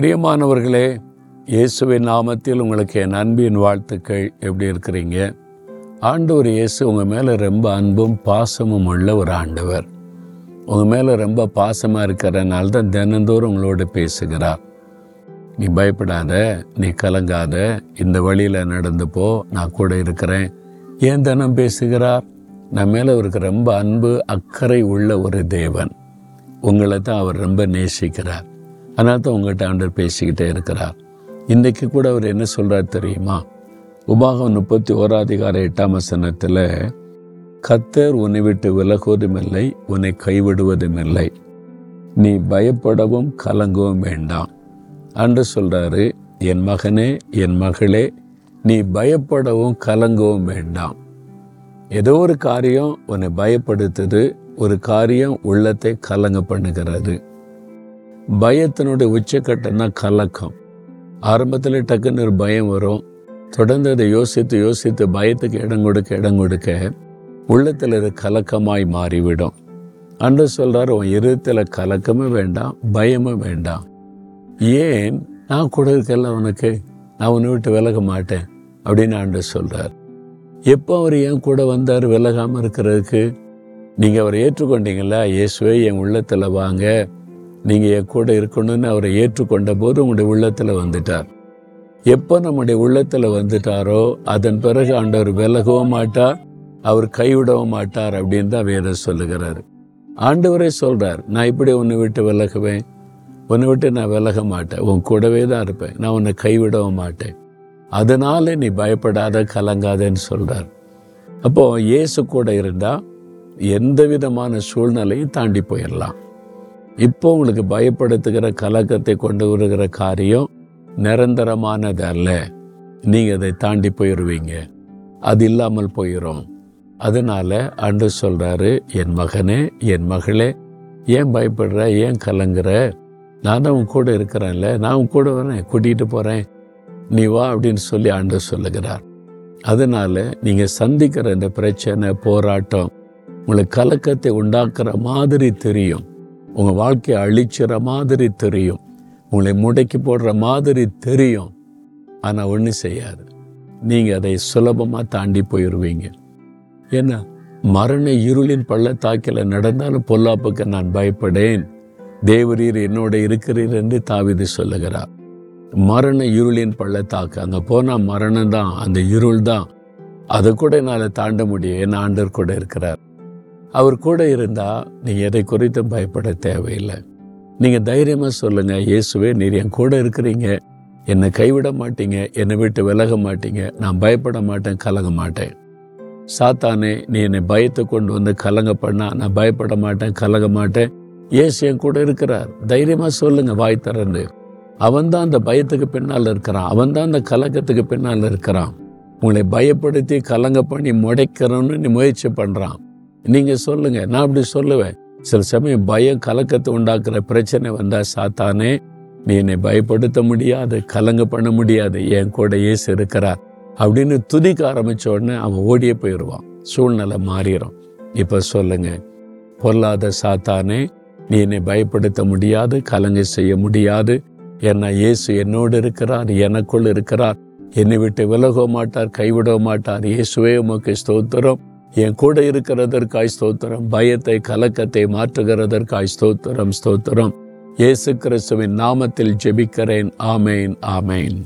பிரியமானவர்களே இயேசுவின் நாமத்தில் உங்களுக்கு என் அன்பின் வாழ்த்துக்கள். எப்படி இருக்கிறீங்க? ஆண்டவர் இயேசு உங்கள் மேலே ரொம்ப அன்பும் பாசமும் உள்ள ஒரு ஆண்டவர். உங்கள் மேலே ரொம்ப பாசமாக இருக்கிறனால தான் தினந்தோறும் உங்களோட பேசுகிறார். நீ பயப்படாத நீ கலங்காத இந்த வழியில் நடந்து போ நான் கூட இருக்கிறேன். ஏன் தினம் பேசுகிறார்? நம்ம மேலே அவருக்கு ரொம்ப அன்பு அக்கறை உள்ள ஒரு தேவன். உங்களை தான் அவர் ரொம்ப நேசிக்கிறார். அதனால தான் உங்கள்கிட்ட ஆண்டவர் பேசிக்கிட்டே இருக்கிறார். இன்றைக்கு கூட அவர் என்ன சொல்கிறார் தெரியுமா? உபாகம் முப்பத்தி ஓராதிகார எட்டாம் வசனத்தில் கத்தர் உன்னை விட்டு விலகுவதும் இல்லை உன்னை கைவிடுவதும் இல்லை நீ பயப்படவும் கலங்கவும் வேண்டாம். அன்று சொல்கிறாரு என் மகனே என் மகளே நீ பயப்படவும் கலங்கவும் வேண்டாம். ஏதோ ஒரு காரியம் உன்னை பயப்படுத்துது ஒரு காரியம் உள்ளத்தை கலங்க பண்ணுகிறது. பயத்தினுடைய உச்சக்கட்டம்னா கலக்கம். ஆரம்பத்தில் டக்குன்னு ஒரு பயம் வரும். தொடர்ந்து அதை யோசித்து யோசித்து பயத்துக்கு இடம் கொடுக்க இடம் கொடுக்க உள்ளத்தில் இது கலக்கமாய் மாறிவிடும். அன்று சொல்கிறார் உன் இருத்தில் கலக்கமும் வேண்டாம் பயமும் வேண்டாம். ஏன்? நான் கூட இருக்கல உனக்கு. நான் உன்னை விட்டு விலக மாட்டேன். அப்படின்னு ஆண்டு சொல்கிறார் எப்போ அவர் என் கூட வந்தார் விலகாமல் இருக்கிறதுக்கு? நீங்கள் அவரை ஏற்றுக்கொண்டீங்களா இயேசுவே என் உள்ளத்தில் வாங்க. நீங்கள் என் கூட இருக்கணும்னு அவரை ஏற்றுக்கொண்ட போது உங்களுடைய உள்ளத்தில் வந்துட்டார். எப்போ நம்முடைய உள்ளத்தில் வந்துட்டாரோ அதன் பிறகு ஆண்டவர் விலகவும் மாட்டார் அவர் கைவிடவும் மாட்டார் அப்படின்னு தான் வேதம் சொல்லுகிறார். ஆண்டவரே சொல்கிறார் நான் இப்படி உன்னை விட்டு விலகுவேன். உன்னை விட்டு நான் விலக மாட்டேன். உன் கூடவே தான் இருப்பேன். நான் உன்னை கைவிடவும் மாட்டேன். அதனால நீ பயப்படாத கலங்காதன்னு சொல்கிறார் அப்போ இயேசு கூட இருந்தால் எந்த விதமான சூழ்நிலையும் தாண்டி போயிடலாம். இப்போ உங்களுக்கு பயப்படுத்துகிற கலக்கத்தை கொண்டு வருகிற காரியம் நிரந்தரமானது அல்ல நீங்கள் அதை தாண்டி போயிடுவீங்க அது இல்லாமல் போயிடும் அதனால் அன்று சொல்கிறாரு என் மகனே என் மகளே ஏன் பயப்படுற ஏன் கலங்குற? நான் தான் உன் கூட இருக்கிறேன்ல நான் உன் கூட வரேன் கூட்டிகிட்டு போகிறேன் நீ வா அப்படின்னு சொல்லி ஆண்டு சொல்லுகிறார். அதனால் நீங்கள் சந்திக்கிற இந்த பிரச்சனை போராட்டம் உங்களுக்கு கலக்கத்தை உண்டாக்குற மாதிரி தெரியும். உங்கள் வாழ்க்கையை அழிச்சிற மாதிரி தெரியும். உங்களை முடக்கி போடுற மாதிரி தெரியும். ஆனால் ஒன்றும் செய்யாது. நீங்கள் அதை சுலபமாக தாண்டி போயிடுவீங்க ஏன்னா மரண இருளின் பள்ளத்தாக்கில் நடந்தாலும் பொல்லாப்புக்கு நான் பயப்படேன். தேவரீர் என்னோட இருக்கிறீர் என்று தாவிதி சொல்லுகிறார். மரண இருளின் பள்ளத்தாக்கு அங்கே போனால் மரணம் தான் அந்த இருள் தான். அதை கூட என்னால் தாண்ட முடியும் என் ஆண்டர் கூட இருக்கிறார். அவர் கூட இருந்தால் நீங்கள் எதை குறித்தும் பயப்பட தேவையில்லை. நீங்கள் தைரியமாக சொல்லுங்கள் இயேசுவே நீர் என் கூட இருக்கிறீங்க. என்னை கைவிட மாட்டீங்க. என்னை விட்டு விலக மாட்டீங்க. நான் பயப்பட மாட்டேன் கலங்க மாட்டேன். சாத்தானே நீ என்னை பயத்தை கொண்டு வந்து கலங்க பண்ணா நான் பயப்பட மாட்டேன் கலங்க மாட்டேன். இயேசு என் கூட இருக்கிறார். தைரியமாக சொல்லுங்க வாய் திறந்து. அவன் தான் அந்த பயத்துக்கு பின்னால் இருக்கிறான். அவன் தான் அந்த கலக்கத்துக்கு பின்னால் இருக்கிறான். உங்களை பயப்படுத்தி கலங்க பண்ணி முடைக்கிறோன்னு நீ முயற்சி பண்ணுறான் நீங்கள் சொல்லுங்க நான் அப்படி சொல்லுவேன். சில சமயம் பயம் கலக்கத்தை உண்டாக்குற பிரச்சனை வந்தா சாத்தானே நீ என்னை பயப்படுத்த முடியாது கலங்க பண்ண முடியாது என் கூட ஏசு இருக்கிறார் அப்படின்னு துதிக்க ஆரம்பிச்ச உடனே அவன் ஓடியே போயிடுவான் சூழ்நிலை மாறிடும் இப்போ சொல்லுங்க பொல்லாத சாத்தானே நீ என்னை பயப்படுத்த முடியாது கலங்க செய்ய முடியாது. என்ன இயேசு என்னோடு இருக்கிறார் எனக்குள் இருக்கிறார். என்னை விட்டு விலக மாட்டார் கைவிட மாட்டார். இயேசுவே உமக்கு ஸ்தோத்திரம். என் கூட இருக்கிறதற்காய் ஸ்தோத்திரம் பயத்தை கலக்கத்தை மாற்றுகிறதற்காய் ஸ்தோத்திரம் ஸ்தோத்திரம். இயேசு கிறிஸ்துவின் நாமத்தில் ஜெபிக்கிறேன். ஆமேன் ஆமேன்.